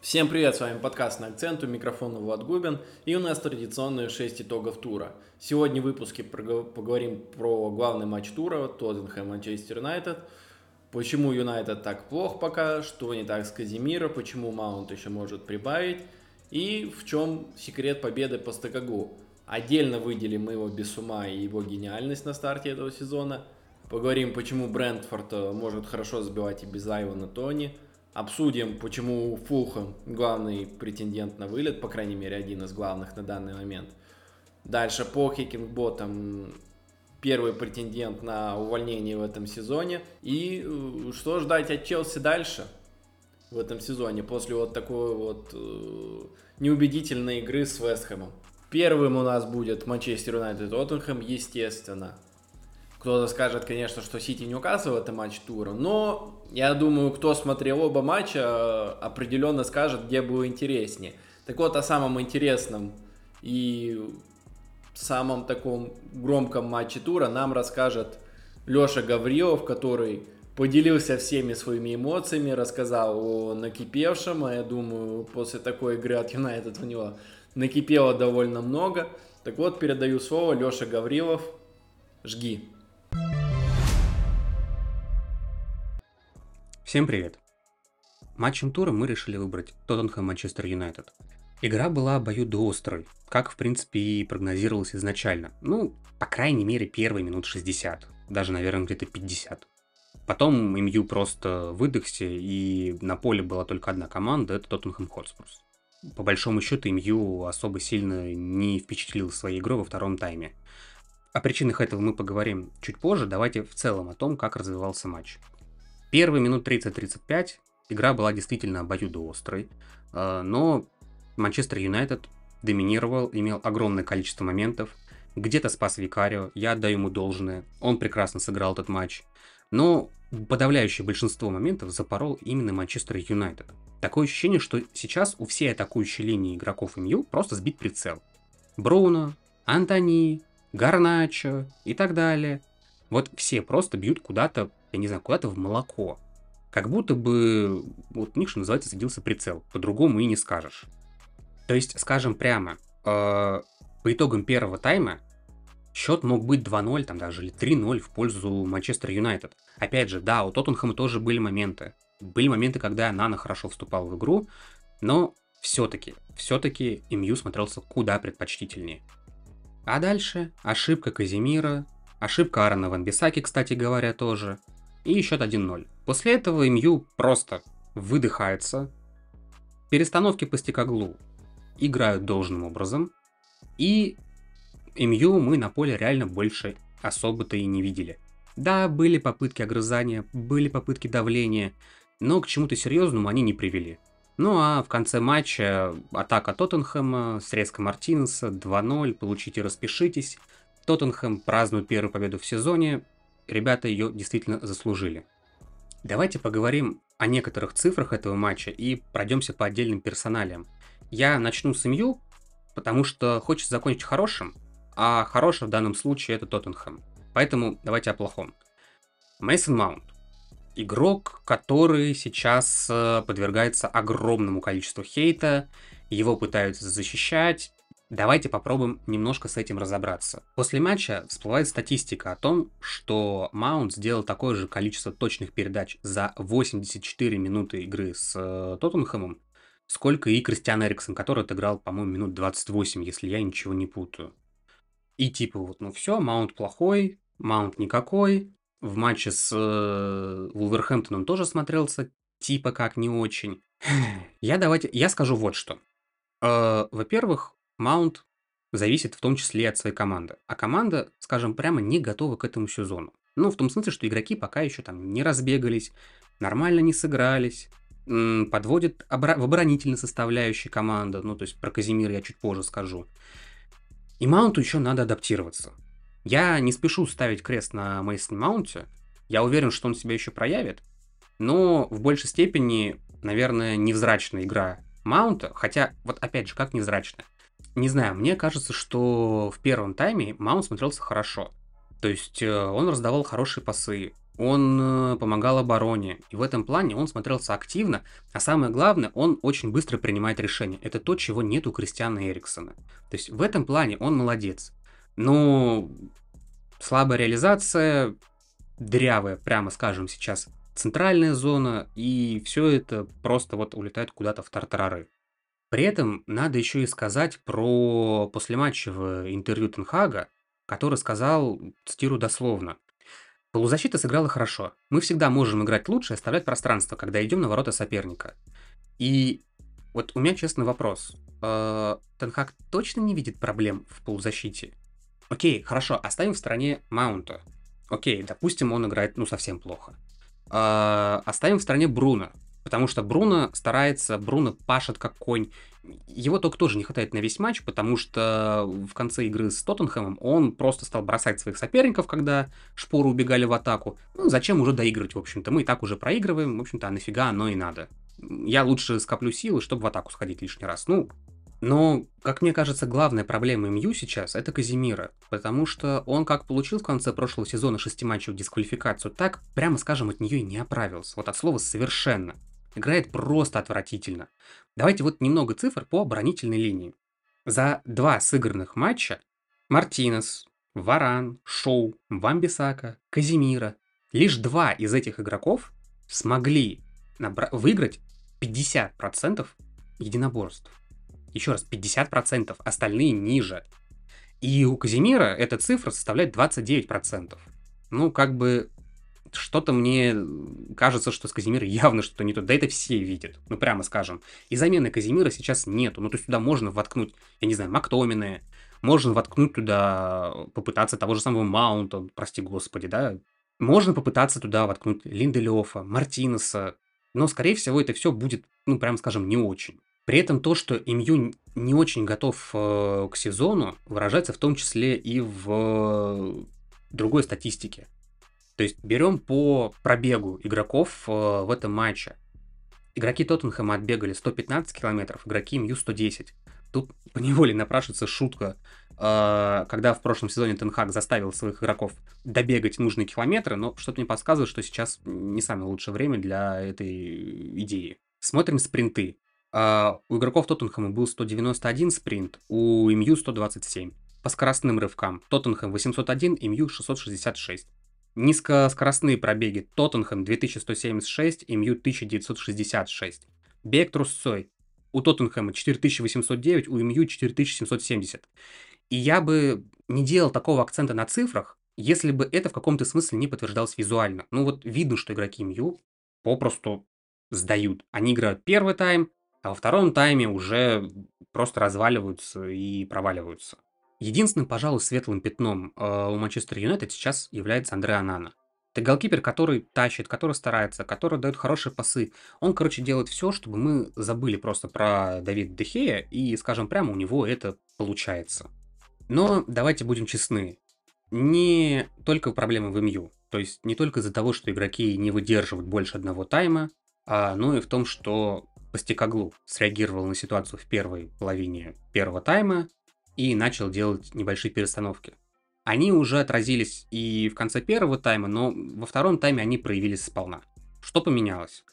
Всем привет, с вами подкаст на акцент, у микрофона Влад Губин, и у нас традиционные 6 итогов тура. Сегодня в выпуске поговорим про главный матч тура, Тоттенхэм Манчестер Юнайтед, почему Юнайтед так плохо пока, что не так с Казимира, почему Маунт еще может прибавить, и в чем секрет победы по Стакагу. Отдельно выделим его без ума и его гениальность на старте этого сезона, поговорим, почему Брентфорд э, может хорошо забивать и без Айвана Тони, Обсудим, почему Фулхэм главный претендент на вылет, по крайней мере, один из главных на данный момент. Дальше по Хекингботам первый претендент на увольнение в этом сезоне. И э, что ждать от Челси дальше в этом сезоне, после вот такой вот э, неубедительной игры с Вестхэмом. Первым у нас будет Манчестер Юнайтед Тоттенхэм, естественно. Кто-то скажет, конечно, что Сити Ньюкасл это матч тура, но я думаю, кто смотрел оба матча, определенно скажет, где было интереснее. Так вот, о самом интересном и самом таком громком матче тура нам расскажет Леша Гаврилов, который поделился всеми своими эмоциями, рассказал о накипевшем, а я думаю, после такой игры от Юнайтед у него накипело довольно много. Так вот, передаю слово Леша Гаврилов. Жги. Всем привет! Матчем тура мы решили выбрать Тоттенхэм Манчестер Юнайтед. Игра была обоюдоострой, как в принципе и прогнозировалось изначально. Ну, по крайней мере, первые минут 60, даже, наверное, где-то 50. Потом МЮ просто выдохся, и на поле была только одна команда, это Тоттенхэм Хотспурс. По большому счету, МЮ особо сильно не впечатлил своей игрой во втором тайме. О причинах этого мы поговорим чуть позже, давайте в целом о том, как развивался матч. Первые минут 30-35 игра была действительно обоюдоострой, э, но Манчестер Юнайтед доминировал, имел огромное количество моментов, где-то спас Викарио, я отдаю ему должное, он прекрасно сыграл этот матч, но подавляющее большинство моментов запорол именно Манчестер Юнайтед. Такое ощущение, что сейчас у всей атакующей линии игроков МЮ просто сбит прицел. Бруно, Антони, Гарначо и так далее. Вот все просто бьют куда-то я не знаю, куда-то в молоко. Как будто бы, вот у них, что называется, садился прицел. По-другому и не скажешь. То есть, скажем прямо, э, по итогам первого тайма счет мог быть 2-0, там даже или 3-0 в пользу Манчестер Юнайтед. Опять же, да, у Тоттенхэма тоже были моменты. Были моменты, когда Нана хорошо вступал в игру, но все-таки, все-таки МЮ смотрелся куда предпочтительнее. А дальше ошибка Казимира, ошибка Аарона Ван Бисаки, кстати говоря, тоже – и счет 1-0. После этого МЮ просто выдыхается, перестановки по стекоглу играют должным образом, и МЮ мы на поле реально больше особо-то и не видели. Да, были попытки огрызания, были попытки давления, но к чему-то серьезному они не привели. Ну а в конце матча атака Тоттенхэма, срезка Мартинеса, 2-0, получите, распишитесь. Тоттенхэм празднует первую победу в сезоне, ребята ее действительно заслужили. Давайте поговорим о некоторых цифрах этого матча и пройдемся по отдельным персоналиям. Я начну с МЮ, потому что хочется закончить хорошим, а хороший в данном случае это Тоттенхэм. Поэтому давайте о плохом. Мейсон Маунт. Игрок, который сейчас э, подвергается огромному количеству хейта, его пытаются защищать, Давайте попробуем немножко с этим разобраться. После матча всплывает статистика о том, что Маунт сделал такое же количество точных передач за 84 минуты игры с э, Тоттенхэмом, сколько и Кристиан Эриксон, который отыграл, по-моему, минут 28, если я ничего не путаю. И типа вот, ну все, Маунт плохой, Маунт никакой. В матче с э, Вулверхэмптоном тоже смотрелся типа как не очень. Я давайте, я скажу вот что. Э, во-первых, Маунт зависит в том числе от своей команды. А команда, скажем прямо, не готова к этому сезону. Ну, в том смысле, что игроки пока еще там не разбегались, нормально не сыгрались, подводят обра- в оборонительной составляющей команды, ну, то есть про Казимира я чуть позже скажу. И Маунту еще надо адаптироваться. Я не спешу ставить крест на Мейсон Маунте, я уверен, что он себя еще проявит, но в большей степени, наверное, невзрачная игра Маунта, хотя, вот опять же, как невзрачная? Не знаю, мне кажется, что в первом тайме Маунт смотрелся хорошо. То есть э, он раздавал хорошие пасы, он э, помогал обороне, и в этом плане он смотрелся активно, а самое главное, он очень быстро принимает решения. Это то, чего нет у Кристиана Эриксона. То есть в этом плане он молодец. Но слабая реализация, дрявая, прямо скажем сейчас, центральная зона, и все это просто вот улетает куда-то в тартарары. При этом надо еще и сказать про послематчевое интервью Тенхага, который сказал, цитирую дословно, Полузащита сыграла хорошо. Мы всегда можем играть лучше и оставлять пространство, когда идем на ворота соперника. И вот у меня честный вопрос. Э, Тенхак точно не видит проблем в полузащите? Окей, хорошо, оставим в стороне Маунта. Окей, допустим, он играет, ну, совсем плохо. Э, оставим в стороне Бруно. Потому что Бруно старается, Бруно пашет как конь. Его только тоже не хватает на весь матч, потому что в конце игры с Тоттенхэмом он просто стал бросать своих соперников, когда шпоры убегали в атаку. Ну, зачем уже доигрывать, в общем-то? Мы и так уже проигрываем, в общем-то, а нафига оно и надо. Я лучше скоплю силы, чтобы в атаку сходить лишний раз. Ну, но, как мне кажется, главная проблема МЮ сейчас это Казимира, потому что он как получил в конце прошлого сезона шести матчев дисквалификацию, так, прямо скажем, от нее и не оправился. Вот от слова совершенно. Играет просто отвратительно. Давайте вот немного цифр по оборонительной линии. За два сыгранных матча Мартинес, Варан, Шоу, Вамбисака, Казимира, лишь два из этих игроков смогли набра- выиграть 50% единоборств. Еще раз, 50%, остальные ниже. И у Казимира эта цифра составляет 29%. Ну, как бы что-то мне кажется, что с Казимира явно что-то не то. Да это все видят, ну прямо скажем. И замены Казимира сейчас нету. Ну то есть туда можно воткнуть, я не знаю, Мактомины, можно воткнуть туда, попытаться того же самого Маунта, прости господи, да. Можно попытаться туда воткнуть Линделёфа, Мартинеса, но, скорее всего, это все будет, ну, прямо скажем, не очень. При этом то, что МЮ не очень готов э, к сезону, выражается в том числе и в э, другой статистике. То есть берем по пробегу игроков э, в этом матче. Игроки Тоттенхэма отбегали 115 километров, игроки МЮ 110. Тут по неволе напрашивается шутка, когда в прошлом сезоне Тенхак заставил своих игроков добегать нужные километры, но что-то мне подсказывает, что сейчас не самое лучшее время для этой идеи. Смотрим спринты. Э, у игроков Тоттенхэма был 191 спринт, у МЮ 127. По скоростным рывкам Тоттенхэм 801, МЮ 666. Низкоскоростные пробеги. Тоттенхэм 2176, МЮ 1966. Бег трусцой. У Тоттенхэма 4809, у МЮ 4770. И я бы не делал такого акцента на цифрах, если бы это в каком-то смысле не подтверждалось визуально. Ну вот видно, что игроки МЮ попросту сдают. Они играют первый тайм, а во втором тайме уже просто разваливаются и проваливаются. Единственным, пожалуй, светлым пятном э, у Манчестер Юнайтед сейчас является Андре Анана. Это голкипер, который тащит, который старается, который дает хорошие пасы. Он, короче, делает все, чтобы мы забыли просто про Давида Дехея, и, скажем прямо, у него это получается. Но давайте будем честны. Не только проблемы в МЮ. То есть не только из-за того, что игроки не выдерживают больше одного тайма, а, но и в том, что Постекоглу среагировал на ситуацию в первой половине первого тайма, и начал делать небольшие перестановки. Они уже отразились и в конце первого тайма, но во втором тайме они проявились сполна. Что поменялось?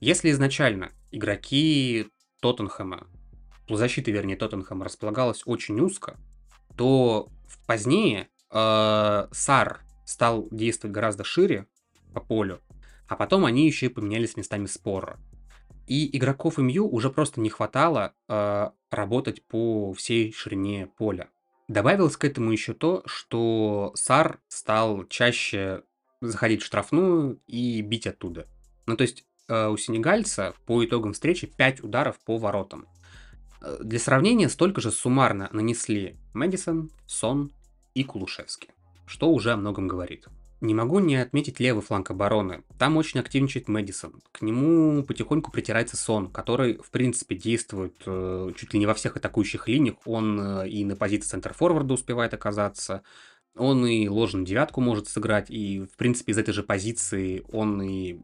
Если изначально игроки Тоттенхэма, защиты, вернее, Тоттенхэма располагалась очень узко, то позднее э, Сар стал действовать гораздо шире по полю, а потом они еще и поменялись местами спора. И игроков МЮ уже просто не хватало э, работать по всей ширине поля. Добавилось к этому еще то, что Сар стал чаще заходить в штрафную и бить оттуда. Ну, то есть э, у сенегальца по итогам встречи 5 ударов по воротам. Э, для сравнения, столько же суммарно нанесли Мэдисон, Сон и Кулушевский, что уже о многом говорит. Не могу не отметить левый фланг обороны. Там очень активничает Мэдисон. К нему потихоньку притирается Сон, который, в принципе, действует э, чуть ли не во всех атакующих линиях. Он э, и на позиции центр-форварда успевает оказаться. Он и ложную девятку может сыграть. И, в принципе, из этой же позиции он и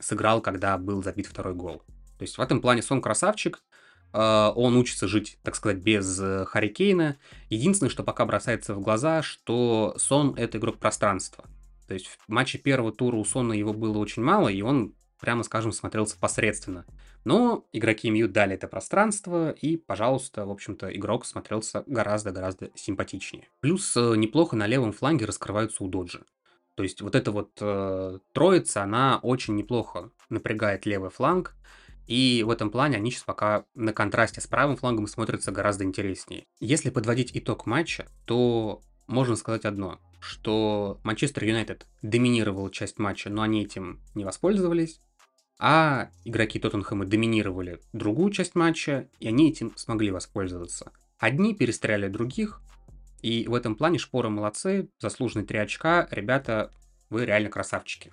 сыграл, когда был забит второй гол. То есть в этом плане Сон красавчик. Uh, он учится жить, так сказать, без uh, Харри Единственное, что пока бросается в глаза, что Сон — это игрок пространства. То есть в матче первого тура у Сона его было очень мало, и он, прямо скажем, смотрелся посредственно. Но игроки МЮ дали это пространство, и, пожалуйста, в общем-то, игрок смотрелся гораздо-гораздо симпатичнее. Плюс э, неплохо на левом фланге раскрываются у Доджи. То есть вот эта вот э, троица, она очень неплохо напрягает левый фланг, и в этом плане они сейчас пока на контрасте с правым флангом смотрятся гораздо интереснее. Если подводить итог матча, то можно сказать одно, что Манчестер Юнайтед доминировал часть матча, но они этим не воспользовались, а игроки Тоттенхэма доминировали другую часть матча, и они этим смогли воспользоваться. Одни перестреляли других, и в этом плане шпоры молодцы, заслуженные три очка, ребята, вы реально красавчики.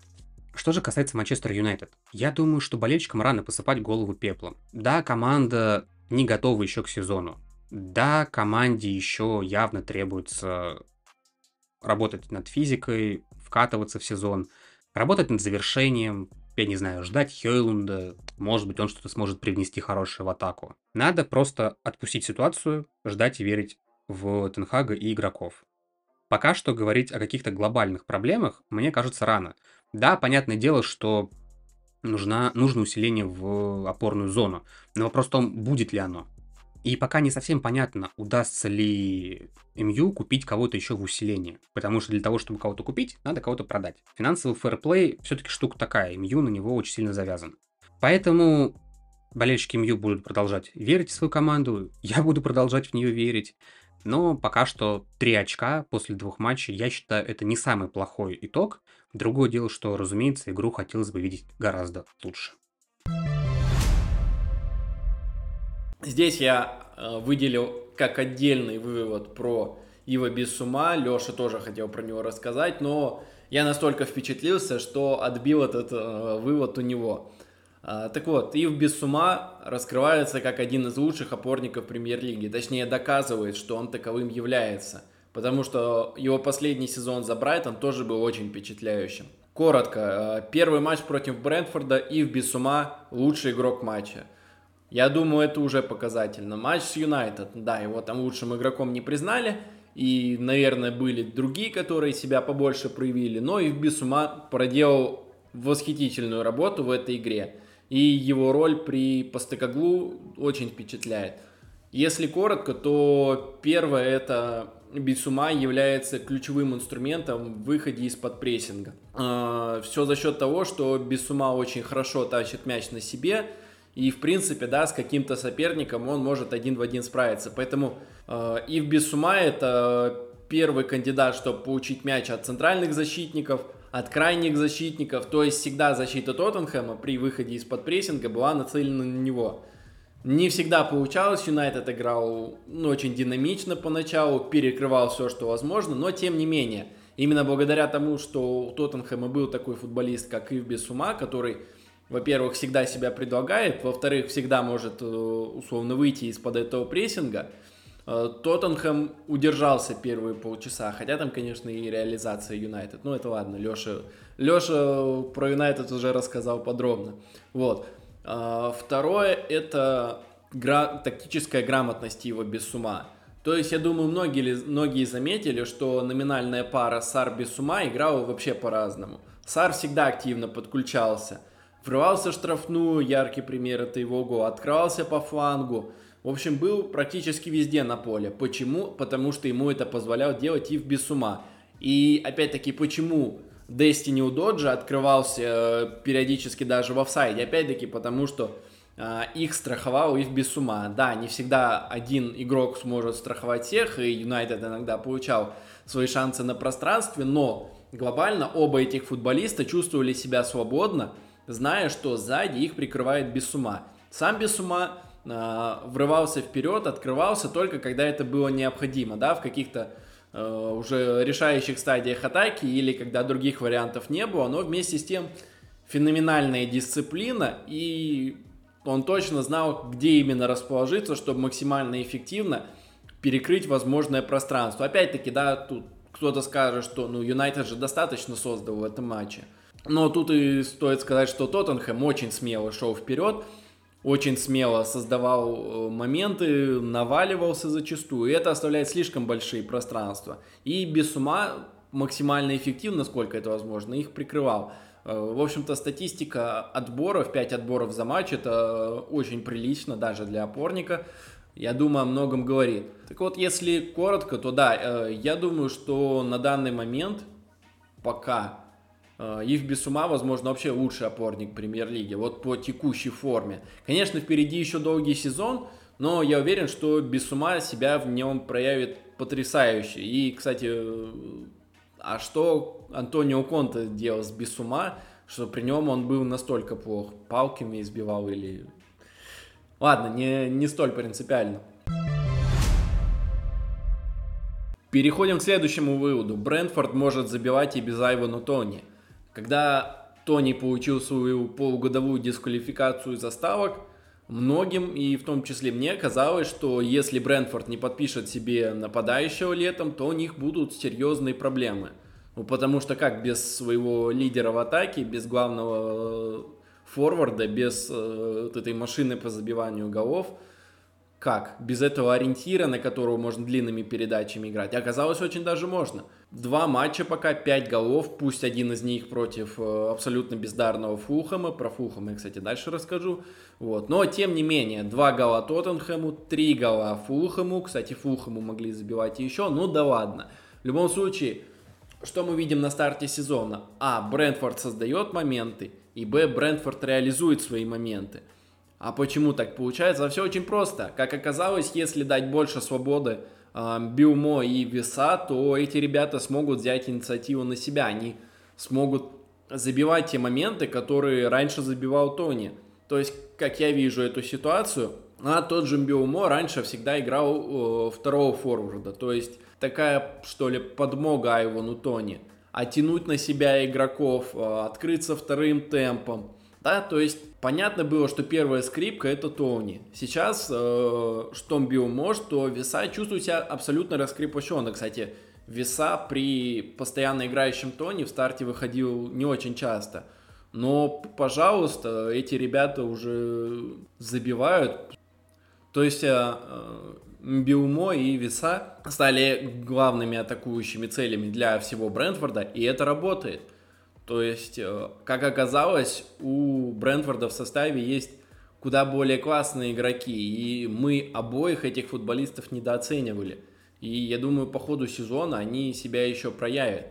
Что же касается Манчестер Юнайтед, я думаю, что болельщикам рано посыпать голову пеплом. Да, команда не готова еще к сезону. Да, команде еще явно требуется работать над физикой, вкатываться в сезон, работать над завершением, я не знаю, ждать Хейлунда, может быть, он что-то сможет привнести хорошее в атаку. Надо просто отпустить ситуацию, ждать и верить в Тенхага и игроков. Пока что говорить о каких-то глобальных проблемах, мне кажется, рано. Да, понятное дело, что нужна, нужно усиление в опорную зону, но вопрос в том, будет ли оно. И пока не совсем понятно, удастся ли МЮ купить кого-то еще в усилении. Потому что для того, чтобы кого-то купить, надо кого-то продать. Финансовый фэрплей все-таки штука такая, МЮ на него очень сильно завязан. Поэтому болельщики МЮ будут продолжать верить в свою команду, я буду продолжать в нее верить. Но пока что три очка после двух матчей, я считаю, это не самый плохой итог. Другое дело, что, разумеется, игру хотелось бы видеть гораздо лучше. Здесь я э, выделил как отдельный вывод про Ива Бессума. Леша тоже хотел про него рассказать, но я настолько впечатлился, что отбил этот э, вывод у него. А, так вот, Ив Бессума раскрывается как один из лучших опорников премьер-лиги. Точнее, доказывает, что он таковым является. Потому что его последний сезон за Брайтон тоже был очень впечатляющим. Коротко, э, первый матч против Брентфорда, Ив Бессума лучший игрок матча. Я думаю, это уже показательно. Матч с Юнайтед, да, его там лучшим игроком не признали, и, наверное, были другие, которые себя побольше проявили, но и Бисума проделал восхитительную работу в этой игре. И его роль при Постекоглу очень впечатляет. Если коротко, то первое это Бисума является ключевым инструментом в выходе из-под прессинга. А, Все за счет того, что Бисума очень хорошо тащит мяч на себе, и, в принципе, да, с каким-то соперником он может один в один справиться. Поэтому э, Ив Бессума это первый кандидат, чтобы получить мяч от центральных защитников, от крайних защитников. То есть всегда защита Тоттенхэма при выходе из-под прессинга была нацелена на него. Не всегда получалось, Юнайтед играл ну, очень динамично поначалу, перекрывал все, что возможно, но тем не менее, именно благодаря тому, что у Тоттенхэма был такой футболист, как Ив Бессума, который во-первых, всегда себя предлагает, во-вторых, всегда может э, условно выйти из-под этого прессинга. Э, Тоттенхэм удержался первые полчаса, хотя там, конечно, и реализация Юнайтед. Ну, это ладно, Леша, Леша про Юнайтед уже рассказал подробно. Вот. Э, второе – это гра- тактическая грамотность его без ума. То есть, я думаю, многие, многие заметили, что номинальная пара Сар без ума играла вообще по-разному. Сар всегда активно подключался – врывался штрафную, яркий пример это его гол, открывался по флангу. В общем, был практически везде на поле. Почему? Потому что ему это позволял делать и в без ума. И опять-таки, почему Destiny у Доджа открывался э, периодически даже в офсайде? Опять-таки, потому что э, их страховал их без ума. Да, не всегда один игрок сможет страховать всех, и Юнайтед иногда получал свои шансы на пространстве, но глобально оба этих футболиста чувствовали себя свободно, зная, что сзади их прикрывает Бесума. Сам Бесума э, врывался вперед, открывался только когда это было необходимо, да, в каких-то э, уже решающих стадиях атаки или когда других вариантов не было, но вместе с тем феноменальная дисциплина и он точно знал, где именно расположиться, чтобы максимально эффективно перекрыть возможное пространство. Опять-таки, да, тут кто-то скажет, что ну Юнайтед же достаточно создал в этом матче. Но тут и стоит сказать, что Тоттенхэм очень смело шел вперед, очень смело создавал э, моменты, наваливался зачастую, и это оставляет слишком большие пространства. И без ума максимально эффективно, насколько это возможно, их прикрывал. Э, в общем-то, статистика отборов, 5 отборов за матч, это очень прилично даже для опорника. Я думаю, о многом говорит. Так вот, если коротко, то да, э, я думаю, что на данный момент пока Ив Бесума, возможно, вообще лучший опорник премьер-лиги, вот по текущей форме. Конечно, впереди еще долгий сезон, но я уверен, что Бесума себя в нем проявит потрясающе. И, кстати, а что Антонио Конте делал с Бесума, что при нем он был настолько плох? Палками избивал или... Ладно, не, не столь принципиально. Переходим к следующему выводу. Брентфорд может забивать и без Айвана Тони. Когда Тони получил свою полугодовую дисквалификацию из ставок, Многим, и в том числе мне, казалось, что если Брэнфорд не подпишет себе нападающего летом, то у них будут серьезные проблемы. Ну, потому что как без своего лидера в атаке, без главного э, форварда, без э, вот этой машины по забиванию голов – как? Без этого ориентира, на которого можно длинными передачами играть. Оказалось, очень даже можно. Два матча пока, пять голов, пусть один из них против э, абсолютно бездарного Фулхэма. Про Фулхэма я, кстати, дальше расскажу. Вот. Но, тем не менее, два гола Тоттенхэму, три гола Фулхэму. Кстати, Фулхэму могли забивать еще, ну да ладно. В любом случае, что мы видим на старте сезона? А. Брентфорд создает моменты, и Б. Брентфорд реализует свои моменты. А почему так получается? Все очень просто. Как оказалось, если дать больше свободы э, Биумо и Веса, то эти ребята смогут взять инициативу на себя. Они смогут забивать те моменты, которые раньше забивал Тони. То есть, как я вижу эту ситуацию, а тот же Биумо раньше всегда играл э, второго форварда. То есть, такая, что ли, подмога Айвону Тони. А тянуть на себя игроков, э, открыться вторым темпом. Да, то есть понятно было, что первая скрипка это Тони. Сейчас, э, что Био может, то Веса чувствует себя абсолютно раскрепощенно. Кстати, Веса при постоянно играющем Тони в старте выходил не очень часто. Но, пожалуйста, эти ребята уже забивают. То есть э Биумо и Веса стали главными атакующими целями для всего Брентфорда, и это работает. То есть, э, как оказалось, у Брентфорда в составе есть куда более классные игроки, и мы обоих этих футболистов недооценивали. И я думаю, по ходу сезона они себя еще проявят.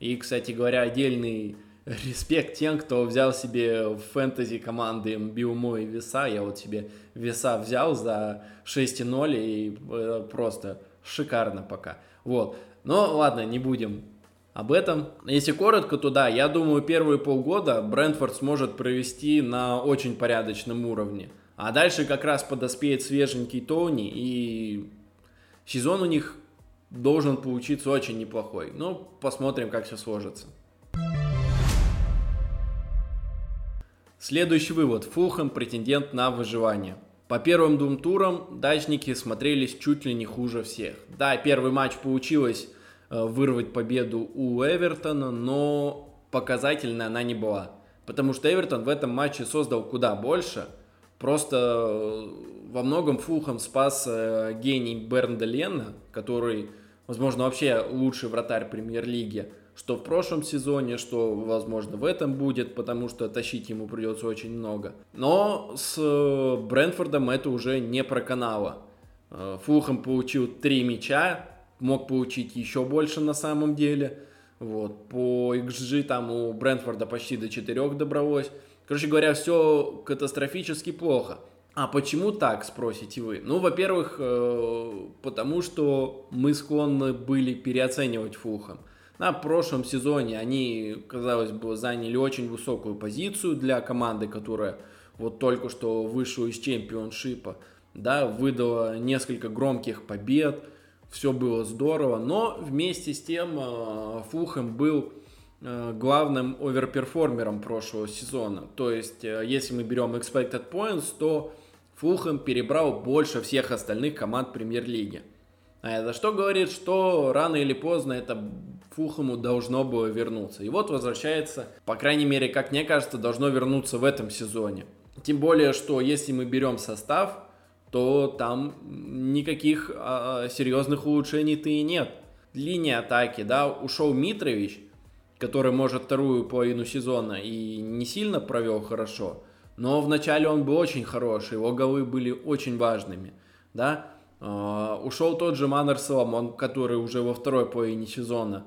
И, кстати говоря, отдельный респект тем, кто взял себе в фэнтези команды Биумо и Веса. Я вот себе Веса взял за 6,0 и э, просто шикарно пока. Вот. Но ладно, не будем об этом. Если коротко, то да, я думаю, первые полгода Брентфорд сможет провести на очень порядочном уровне. А дальше как раз подоспеет свеженький Тони, и сезон у них должен получиться очень неплохой. Ну, посмотрим, как все сложится. Следующий вывод. Фулхэм претендент на выживание. По первым двум турам дачники смотрелись чуть ли не хуже всех. Да, первый матч получилось вырвать победу у Эвертона, но показательной она не была. Потому что Эвертон в этом матче создал куда больше. Просто э, во многом Фулхэм спас э, гений Бернда Лена, который, возможно, вообще лучший вратарь премьер-лиги, что в прошлом сезоне, что, возможно, в этом будет, потому что тащить ему придется очень много. Но с Брэнфордом это уже не проканало. Фулхэм получил три мяча, мог получить еще больше на самом деле. Вот. По XG там у Брэнфорда почти до 4 добралось. Короче говоря, все катастрофически плохо. А почему так, спросите вы? Ну, во-первых, э, потому что мы склонны были переоценивать Фулхэм. На прошлом сезоне они, казалось бы, заняли очень высокую позицию для команды, которая вот только что вышла из чемпионшипа, да, выдала несколько громких побед, все было здорово, но вместе с тем э, Фулхэм был э, главным оверперформером прошлого сезона. То есть, э, если мы берем expected points, то Фулхэм перебрал больше всех остальных команд премьер-лиги. А это что говорит, что рано или поздно это Фулхэму должно было вернуться. И вот возвращается, по крайней мере, как мне кажется, должно вернуться в этом сезоне. Тем более, что если мы берем состав, то там никаких а, серьезных улучшений-то и нет. линия атаки, да, ушел Митрович, который может вторую половину сезона и не сильно провел хорошо, но вначале он был очень хороший, его голы были очень важными, да. Uh, ушел тот же Маннер Соломон, который уже во второй половине сезона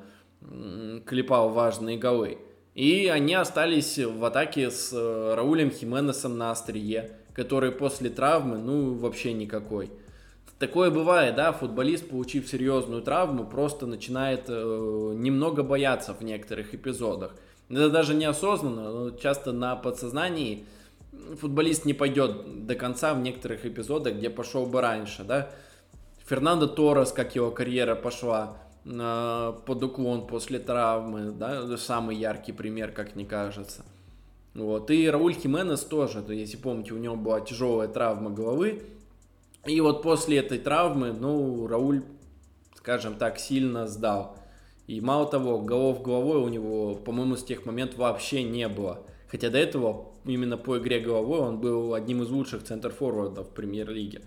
клепал важные голы. И они остались в атаке с uh, Раулем Хименесом на острие, который после травмы, ну, вообще никакой. Такое бывает, да, футболист, получив серьезную травму, просто начинает э, немного бояться в некоторых эпизодах. Это даже неосознанно, но часто на подсознании футболист не пойдет до конца в некоторых эпизодах, где пошел бы раньше, да. Фернандо Торрес, как его карьера пошла э, под уклон после травмы, да, самый яркий пример, как мне кажется. Вот. И Рауль Хименес тоже, то, если помните, у него была тяжелая травма головы, и вот после этой травмы, ну, Рауль, скажем так, сильно сдал. И мало того, голов головой у него, по-моему, с тех моментов вообще не было. Хотя до этого именно по игре головой он был одним из лучших центр-форвардов в премьер-лиге.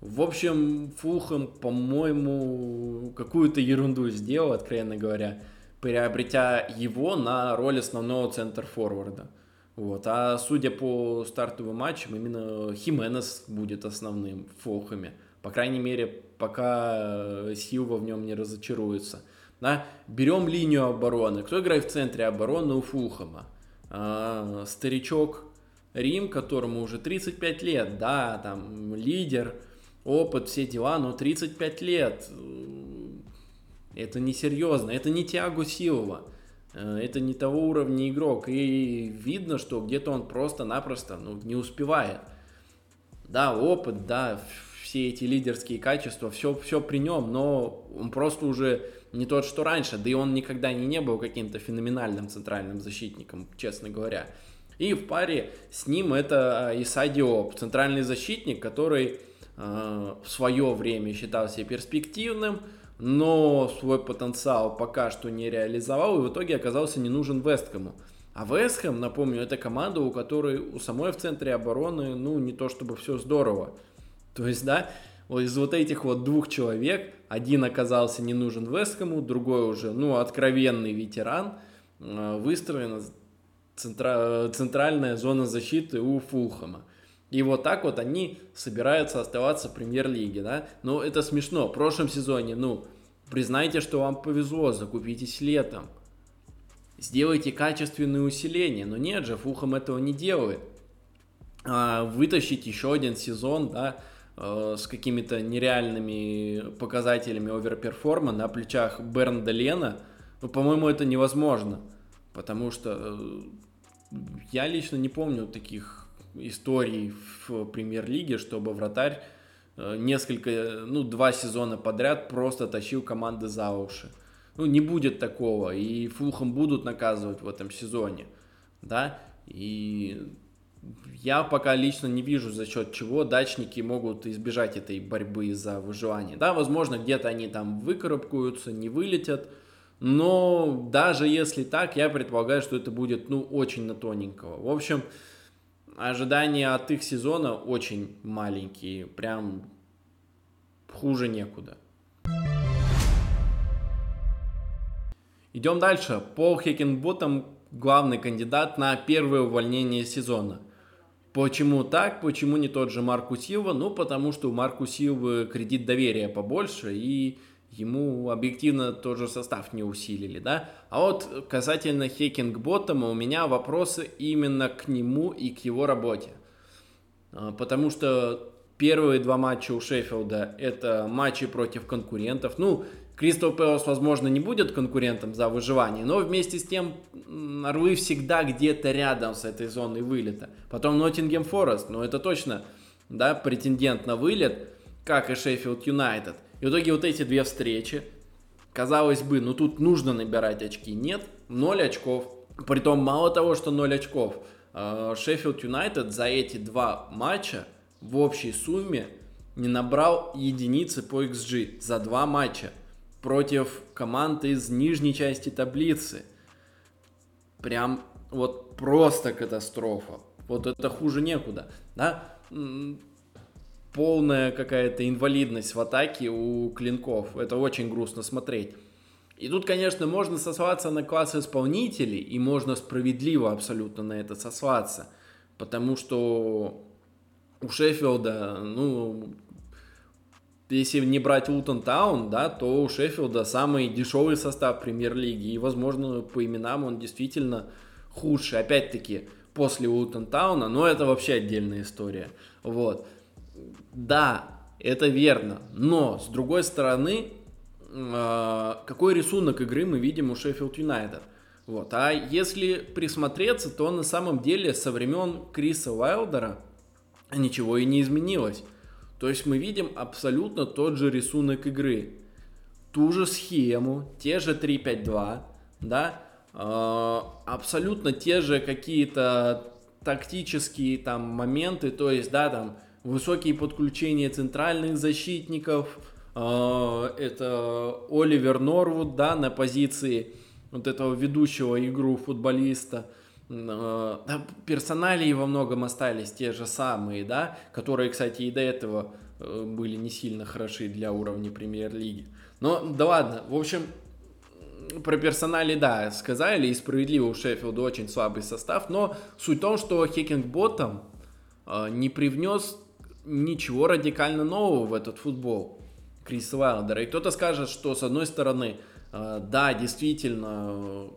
В общем, Фулхэм, по-моему, какую-то ерунду сделал, откровенно говоря, приобретя его на роль основного центр-форварда. Вот. А судя по стартовым матчам, именно Хименес будет основным в Фолхаме. По крайней мере, пока э, Силва в нем не разочаруется. Да? Берем линию обороны. Кто играет в центре обороны у Фулхама? А, старичок Рим, которому уже 35 лет, да, там лидер, опыт, все дела, но 35 лет. Это несерьезно, это не Тиагу Силва. Э, это не того уровня игрок. И видно, что где-то он просто-напросто ну, не успевает. Да, опыт, да, все эти лидерские качества, все, все при нем, но он просто уже не тот, что раньше. Да и он никогда не, не был каким-то феноменальным центральным защитником, честно говоря. И в паре с ним это э, Исадиоп, центральный защитник, который э, в свое время считался перспективным, но свой потенциал пока что не реализовал и в итоге оказался не нужен Весткому. А Вестхэм, напомню, это команда, у которой у самой в центре обороны, ну, не то чтобы все здорово. То есть, да, вот из вот этих вот двух человек, один оказался не нужен Вестхэму, другой уже, ну, откровенный ветеран, э, выстроена центра, центральная зона защиты у Фулхэма. И вот так вот они собираются оставаться в премьер-лиге, да. Но это смешно. В прошлом сезоне, ну, признайте, что вам повезло, закупитесь летом. Сделайте качественные усиления. Но нет же, Фухам этого не делает. А, вытащить еще один сезон, да, э, с какими-то нереальными показателями оверперформа на плечах Бернда Лена, ну, по-моему, это невозможно. Потому что э, я лично не помню таких историй в премьер-лиге, чтобы вратарь э, несколько, ну, два сезона подряд просто тащил команды за уши. Ну, не будет такого, и Фулхам будут наказывать в этом сезоне, да, и я пока лично не вижу, за счет чего дачники могут избежать этой борьбы за выживание. Да, возможно, где-то они там выкарабкаются, не вылетят, но даже если так, я предполагаю, что это будет, ну, очень на тоненького. В общем, ожидания от их сезона очень маленькие, прям хуже некуда. Идем дальше. Пол Хекенботом главный кандидат на первое увольнение сезона. Почему так? Почему не тот же Марку Силва? Ну, потому что у Марку Силвы кредит доверия побольше, и ему объективно тоже состав не усилили, да. А вот касательно Хекинг-Боттома у меня вопросы именно к нему и к его работе. А, потому что первые два матча у Шеффилда это матчи против конкурентов. Ну, Кристал Пэлас, возможно, не будет конкурентом за выживание, но вместе с тем Орлы всегда где-то рядом с этой зоной вылета. Потом Ноттингем Форест, ну это точно, да, претендент на вылет, как и Шеффилд Юнайтед – и в итоге вот эти две встречи, казалось бы, ну тут нужно набирать очки. Нет, 0 очков. Притом мало того, что 0 очков. А, Шеффилд Юнайтед за эти два матча в общей сумме не набрал единицы по XG за два матча против команд из нижней части таблицы. Прям вот просто катастрофа. Вот это хуже некуда. Да? Полная какая-то инвалидность в атаке у клинков. Это очень грустно смотреть. И тут, конечно, можно сослаться на класс исполнителей, и можно справедливо абсолютно на это сослаться, потому что у Шеффилда, ну, если не брать Лутон Таун, да, то у Шеффилда самый дешевый состав премьер-лиги, и, возможно, по именам он действительно худший, опять-таки, после Лутон Тауна, но это вообще отдельная история, вот. Да, это верно, но, с другой стороны, а, какой рисунок игры мы видим у Шеффилд Юнайтед. Вот. А если присмотреться, то на самом деле со времен Криса Уайлдера ничего и не изменилось. То есть мы видим абсолютно тот же рисунок игры. Ту же схему, те же 3-5-2, да, э, абсолютно те же какие-то тактические там моменты, то есть, да, там высокие подключения центральных защитников, а, это Оливер Норвуд, да, на позиции вот этого ведущего игру футболиста. А, персоналии во многом остались те же самые, да, которые, кстати, и до этого э, были не сильно хороши для уровня премьер-лиги. Но да ладно, в общем, про персонали, да, сказали, и справедливо у Шеффилда очень слабый состав, но суть в том, что Хекингботом э, не привнес ничего радикально нового в этот футбол. Криса Уайлдера. И кто-то скажет, что с одной стороны, э, да, действительно,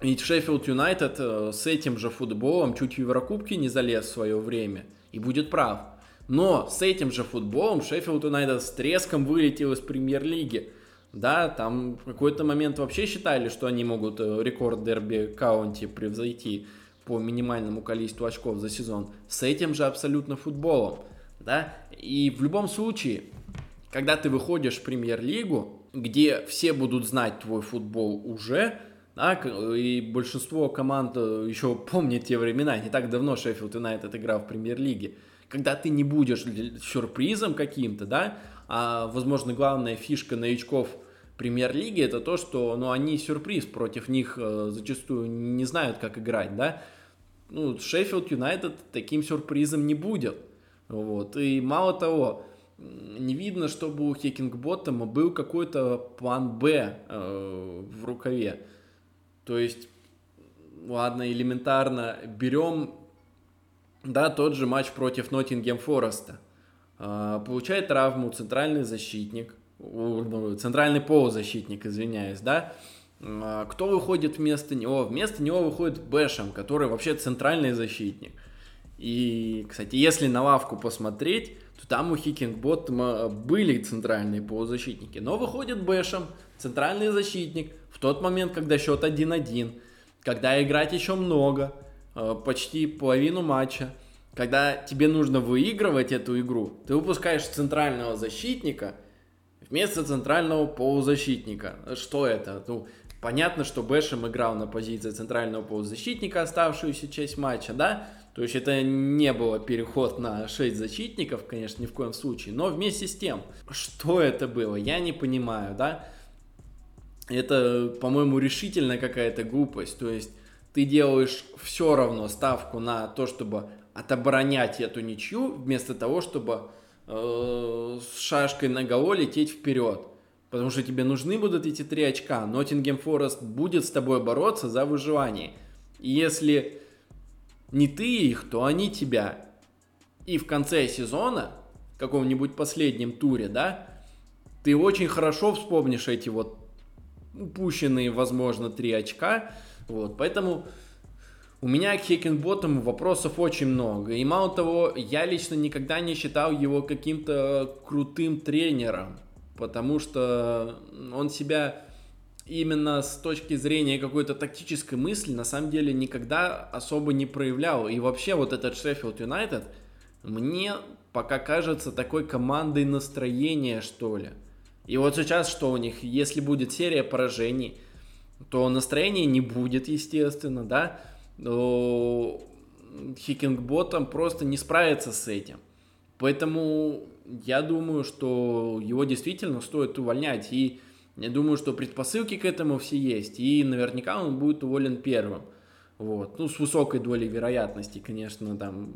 ведь Шеффилд Юнайтед э, с этим же футболом чуть в Еврокубки не залез в свое время и будет прав. Но с этим же футболом Шеффилд Юнайтед с треском вылетел из премьер-лиги. Да, там в какой-то момент вообще считали, что они могут э, рекорд дерби каунти превзойти по минимальному количеству очков за сезон. С этим же абсолютно футболом. Да? И в любом случае, когда ты выходишь в премьер-лигу, где все будут знать твой футбол уже, да, и большинство команд э, еще помнят те времена, не так давно Шеффилд Юнайтед играл в премьер-лиге, когда ты не будешь сюрпризом каким-то, да, а, возможно, главная фишка новичков премьер-лиги это то, что, ну, они сюрприз, против них э, зачастую не знают, как играть, да, ну, Шеффилд Юнайтед таким сюрпризом не будет, вот, и мало того, не видно, чтобы у Хекингботтома был какой-то план Б э, в рукаве. То есть, ладно, элементарно берем, да, тот же матч против Ноттингем Фореста. Э, получает травму центральный защитник, центральный полузащитник, извиняюсь, да. Э, кто выходит вместо него? Вместо него выходит Бэшем, который вообще центральный защитник. И, кстати, если на лавку посмотреть, то там у Хикингботтома были центральные полузащитники. Но выходит Бэшем, центральный защитник, в тот момент, когда счет 1-1, когда играть еще много, э, почти половину матча, когда тебе нужно выигрывать эту игру, ты выпускаешь центрального защитника вместо центрального полузащитника. Что это? Ну, понятно, что Бэшем играл на позиции центрального полузащитника оставшуюся часть матча, да? То есть это не было переход на 6 защитников, конечно, ни в коем случае. Но вместе с тем, что это было, я не понимаю, да? Это, по-моему, решительная какая-то глупость. То есть ты делаешь все равно ставку на то, чтобы отоборонять эту ничью, вместо того, чтобы э, с шашкой на голове лететь вперед. Потому что тебе нужны будут эти три очка. Ноттингем Форест будет с тобой бороться за выживание. И если не ты их, то они тебя. И в конце сезона, в каком-нибудь последнем туре, да, ты очень хорошо вспомнишь эти вот упущенные, возможно, три очка. Вот, поэтому у меня к Хекенботому вопросов очень много. И мало того, я лично никогда не считал его каким-то крутым тренером, потому что он себя именно с точки зрения какой-то тактической мысли на самом деле никогда особо не проявлял. И вообще вот этот Шеффилд Юнайтед мне пока кажется такой командой настроения, что ли. И вот сейчас что у них? Если будет серия поражений, то настроения не будет, естественно, да. Хикингботом просто не справится с этим. Поэтому я думаю, что его действительно стоит увольнять. И я думаю, что предпосылки к этому все есть, и наверняка он будет уволен первым. Вот. Ну, с высокой долей вероятности, конечно, там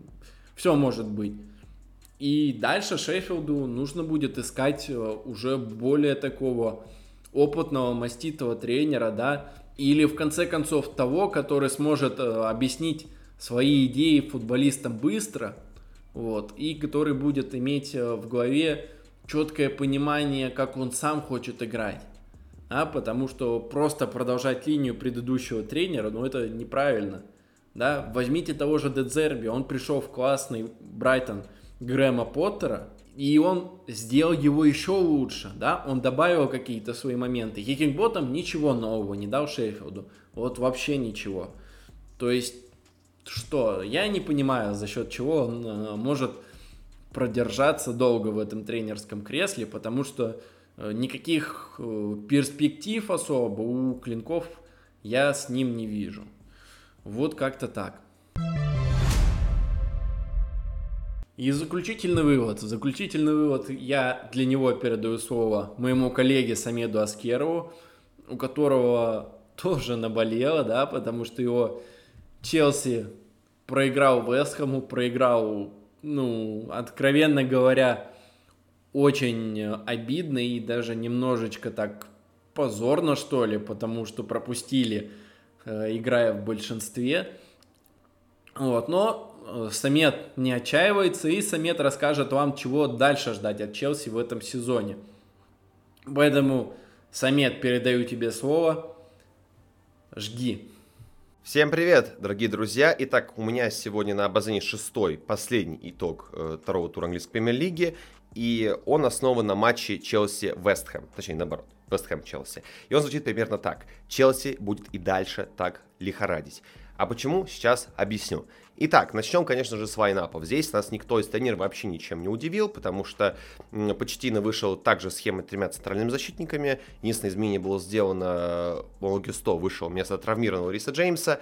все может быть. И дальше Шеффилду нужно будет искать э, уже более такого опытного маститого тренера, да, или в конце концов того, который сможет э, объяснить свои идеи футболистам быстро, вот, и который будет иметь э, в голове четкое понимание, как он сам хочет играть. А, потому что просто продолжать линию предыдущего тренера, ну это неправильно. Да? Возьмите того же Дедзерби, он пришел в классный Брайтон Грэма Поттера, и он сделал его еще лучше, да, он добавил какие-то свои моменты. Хикингботом ничего нового не дал Шеффилду, вот вообще ничего. То есть, что, я не понимаю, за счет чего он э, может продержаться долго в этом тренерском кресле, потому что э, никаких э, перспектив особо у Клинков я с ним не вижу. Вот как-то так. И заключительный вывод. Заключительный вывод. Я для него передаю слово моему коллеге Самеду Аскерову, у которого тоже наболело, да, потому что его Челси проиграл Вестхэму, проиграл, ну, откровенно говоря, очень обидно и даже немножечко так позорно, что ли, потому что пропустили Э, играя в большинстве. Вот, но Самет не отчаивается, и Самет расскажет вам, чего дальше ждать от Челси в этом сезоне. Поэтому, Самет, передаю тебе слово. Жги. Всем привет, дорогие друзья. Итак, у меня сегодня на обозрении шестой, последний итог э, второго тура английской премьер-лиги. И он основан на матче Челси-Вестхэм. Точнее, наоборот. Вестхэм Челси. И он звучит примерно так. Челси будет и дальше так лихорадить. А почему? Сейчас объясню. Итак, начнем, конечно же, с лайнапов. Здесь нас никто из тренеров вообще ничем не удивил, потому что Почтина вышел также схемой тремя центральными защитниками. Единственное изменение было сделано, Молгисто вышел вместо травмированного Риса Джеймса.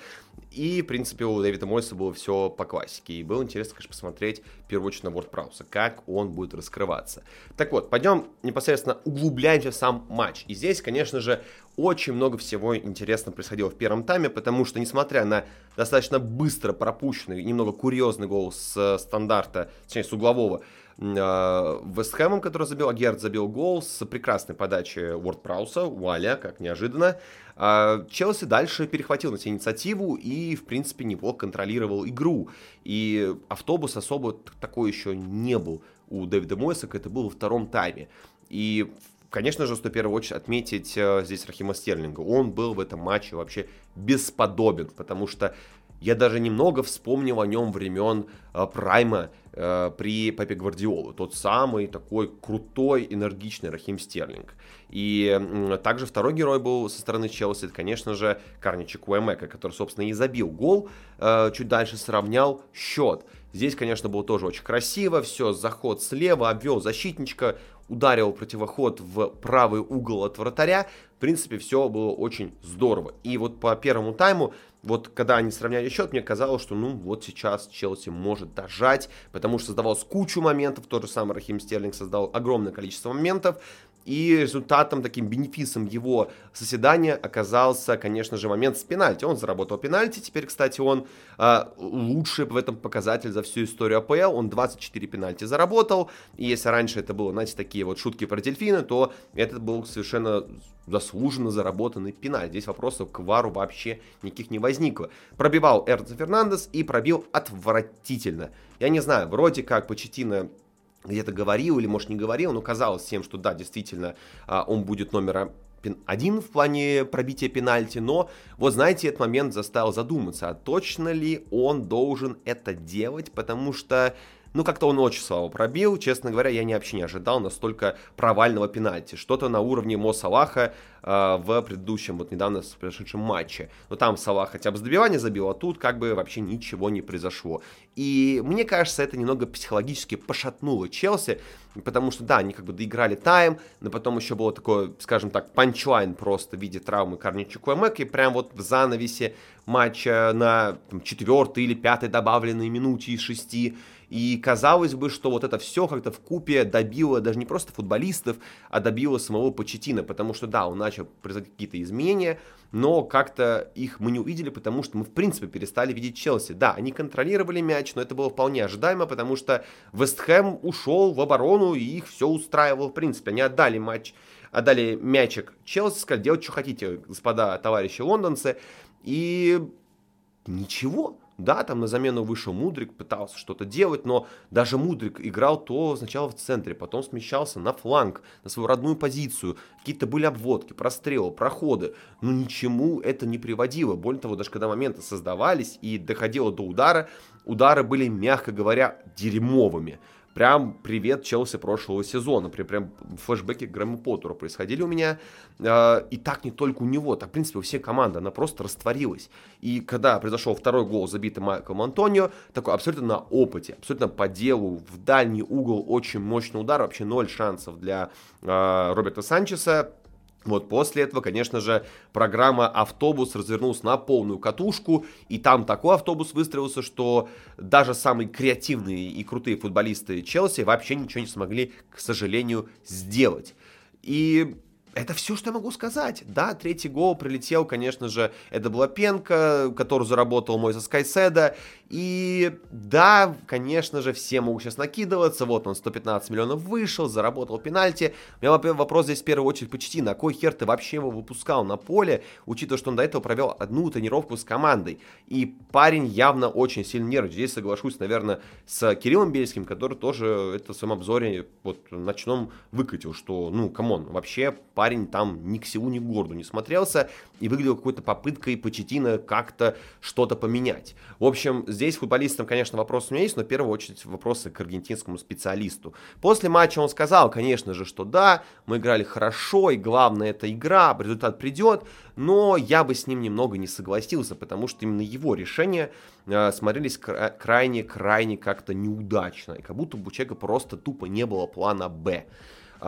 И, в принципе, у Дэвида Мойса было все по классике. И было интересно, конечно, посмотреть, в первую очередь, на Ворд Прауса, как он будет раскрываться. Так вот, пойдем непосредственно углубляемся в сам матч. И здесь, конечно же, очень много всего интересного происходило в первом тайме, потому что, несмотря на достаточно быстро пропущенный, немного курьезный гол с э, стандарта, точнее, с углового, э, Вестхэмом, который забил, а Герд забил гол с прекрасной подачи Уорд Прауса, Уаля, как неожиданно. А Челси дальше перехватил на себя инициативу и, в принципе, неплохо контролировал игру. И автобус особо такой еще не был у Дэвида Мойса, это было во втором тайме. И Конечно же, стоит в первую очередь отметить э, здесь Рахима Стерлинга. Он был в этом матче вообще бесподобен, потому что я даже немного вспомнил о нем времен э, Прайма э, при Пепе Гвардиолу. Тот самый такой крутой, энергичный Рахим Стерлинг. И также второй герой был со стороны Челси, это, конечно же, Карничек Уэмека, который, собственно, и забил гол, э, чуть дальше сравнял счет. Здесь, конечно, было тоже очень красиво, все, заход слева, обвел защитничка, ударил противоход в правый угол от вратаря. В принципе, все было очень здорово. И вот по первому тайму, вот когда они сравняли счет, мне казалось, что ну вот сейчас Челси может дожать, потому что создавалось кучу моментов, тот же самый Рахим Стерлинг создал огромное количество моментов, и результатом, таким бенефисом его соседания оказался, конечно же, момент с пенальти. Он заработал пенальти. Теперь, кстати, он э, лучший в этом показатель за всю историю АПЛ. Он 24 пенальти заработал. И если раньше это было, знаете, такие вот шутки про дельфины, то это был совершенно заслуженно заработанный пенальти. Здесь вопросов к Вару вообще никаких не возникло. Пробивал Эрцо Фернандес и пробил отвратительно. Я не знаю, вроде как Почетина где-то говорил или, может, не говорил, но казалось всем, что да, действительно, а, он будет номер один в плане пробития пенальти, но вот знаете, этот момент заставил задуматься, а точно ли он должен это делать, потому что ну, как-то он очень слабо пробил. Честно говоря, я вообще не ожидал настолько провального пенальти. Что-то на уровне Мо Салаха в предыдущем, вот недавно прошедшем матче. Но там Салах хотя бы с добивания забил, а тут как бы вообще ничего не произошло. И мне кажется, это немного психологически пошатнуло Челси, потому что, да, они как бы доиграли тайм, но потом еще было такое, скажем так, панчлайн просто в виде травмы Корничуку и прям вот в занавесе матча на четвертой или пятой добавленной минуте из шести и казалось бы, что вот это все как-то в купе добило даже не просто футболистов, а добило самого Почетина, потому что да, он начал производить какие-то изменения, но как-то их мы не увидели, потому что мы в принципе перестали видеть Челси. Да, они контролировали мяч, но это было вполне ожидаемо, потому что Вестхэм ушел в оборону и их все устраивало в принципе. Они отдали матч отдали мячик Челси, сказали, делать, что хотите, господа, товарищи лондонцы. И ничего. Да, там на замену вышел Мудрик, пытался что-то делать, но даже Мудрик играл то сначала в центре, потом смещался на фланг, на свою родную позицию. Какие-то были обводки, прострелы, проходы. Но ничему это не приводило. Более того, даже когда моменты создавались и доходило до удара, удары были, мягко говоря, дерьмовыми прям привет Челси прошлого сезона. Прям, прям флешбеки к Грэму происходили у меня. Э, и так не только у него, так, в принципе, у всей команды. Она просто растворилась. И когда произошел второй гол, забитый Майклом Антонио, такой абсолютно на опыте, абсолютно по делу, в дальний угол, очень мощный удар, вообще ноль шансов для э, Роберта Санчеса. Вот после этого, конечно же, программа «Автобус» развернулась на полную катушку, и там такой автобус выстроился, что даже самые креативные и крутые футболисты Челси вообще ничего не смогли, к сожалению, сделать. И это все, что я могу сказать. Да, третий гол прилетел, конечно же, это была Пенка, который заработал мой за Скайседа. И да, конечно же, все могут сейчас накидываться. Вот он, 115 миллионов вышел, заработал пенальти. У меня вопрос здесь в первую очередь почти. На кой хер ты вообще его выпускал на поле, учитывая, что он до этого провел одну тренировку с командой. И парень явно очень сильно нервничает. Здесь соглашусь, наверное, с Кириллом Бельским, который тоже это в своем обзоре вот ночном выкатил, что, ну, come on, вообще парень там ни к селу, ни к городу не смотрелся и выглядел какой-то попыткой Почеттино как-то что-то поменять. В общем, Здесь футболистам, конечно, вопросы у меня есть, но в первую очередь вопросы к аргентинскому специалисту. После матча он сказал, конечно же, что да, мы играли хорошо, и главное это игра, результат придет, но я бы с ним немного не согласился, потому что именно его решения э, смотрелись крайне-крайне как-то неудачно, и как будто бы у человека просто тупо не было плана «Б».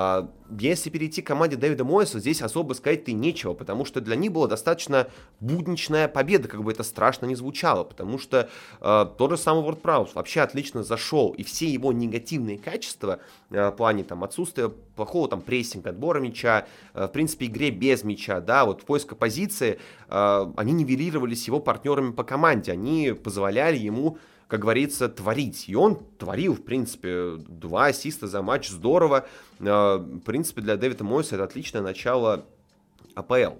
А, если перейти к команде Дэвида Мойса, здесь особо сказать-то и нечего, потому что для них была достаточно будничная победа, как бы это страшно не звучало, потому что э, тот же самый Ворд Праус вообще отлично зашел, и все его негативные качества э, в плане там отсутствия плохого там прессинга, отбора мяча, э, в принципе игре без мяча, да, вот поиска позиции, э, они нивелировались его партнерами по команде, они позволяли ему как говорится, творить. И он творил, в принципе, два ассиста за матч, здорово. А, в принципе, для Дэвида Мойса это отличное начало АПЛ.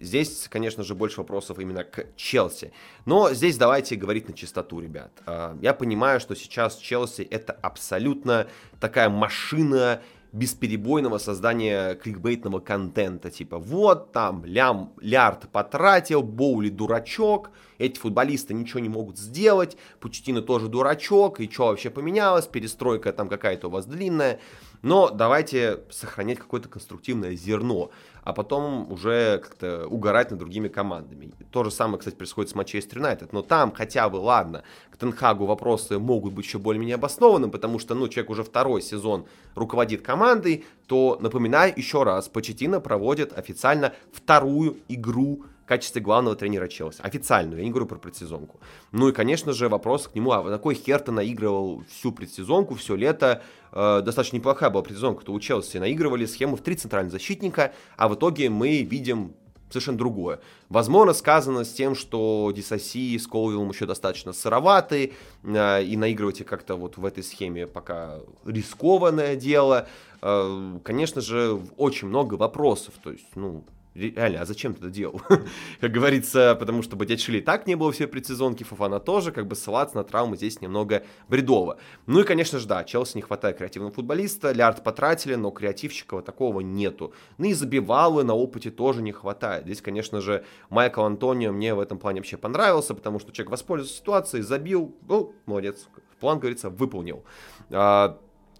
Здесь, конечно же, больше вопросов именно к Челси. Но здесь давайте говорить на чистоту, ребят. А, я понимаю, что сейчас Челси это абсолютно такая машина бесперебойного создания кликбейтного контента. Типа, вот там лям, лярд потратил, Боули дурачок, эти футболисты ничего не могут сделать, Пучтина тоже дурачок, и что вообще поменялось, перестройка там какая-то у вас длинная. Но давайте сохранять какое-то конструктивное зерно, а потом уже как-то угорать над другими командами. То же самое, кстати, происходит с Манчестер Юнайтед. Но там хотя бы, ладно, к Тенхагу вопросы могут быть еще более-менее обоснованным, потому что, ну, человек уже второй сезон руководит командой, то, напоминаю еще раз, Почетина проводит официально вторую игру качестве главного тренера Челси. Официальную, я не говорю про предсезонку. Ну и, конечно же, вопрос к нему, а на кой хер ты наигрывал всю предсезонку, все лето? Э, достаточно неплохая была предсезонка, то у Челси наигрывали схему в три центральных защитника, а в итоге мы видим совершенно другое. Возможно, сказано с тем, что Дисаси с Колвиллом еще достаточно сыроваты, э, и наигрывать как-то вот в этой схеме пока рискованное дело. Э, конечно же, очень много вопросов. То есть, ну, реально, а зачем ты это делал? как говорится, потому что Батячили так не было все предсезонки, Фафана тоже, как бы ссылаться на травмы здесь немного бредово. Ну и, конечно же, да, Челси не хватает креативного футболиста, Лярд потратили, но креативщикова такого нету. Ну и забивалы на опыте тоже не хватает. Здесь, конечно же, Майкл Антонио мне в этом плане вообще понравился, потому что человек воспользовался ситуацией, забил, ну, молодец, план, говорится, выполнил. А,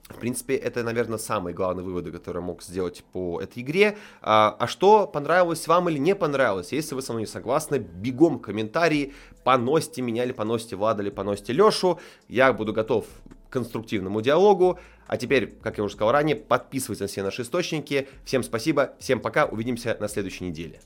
в принципе, это, наверное, самые главные выводы, которые я мог сделать по этой игре. А, а что понравилось вам или не понравилось? Если вы со мной не согласны, бегом комментарии, поносите меня или поносите Влада или поносите Лешу. Я буду готов к конструктивному диалогу. А теперь, как я уже сказал ранее, подписывайтесь на все наши источники. Всем спасибо, всем пока, увидимся на следующей неделе.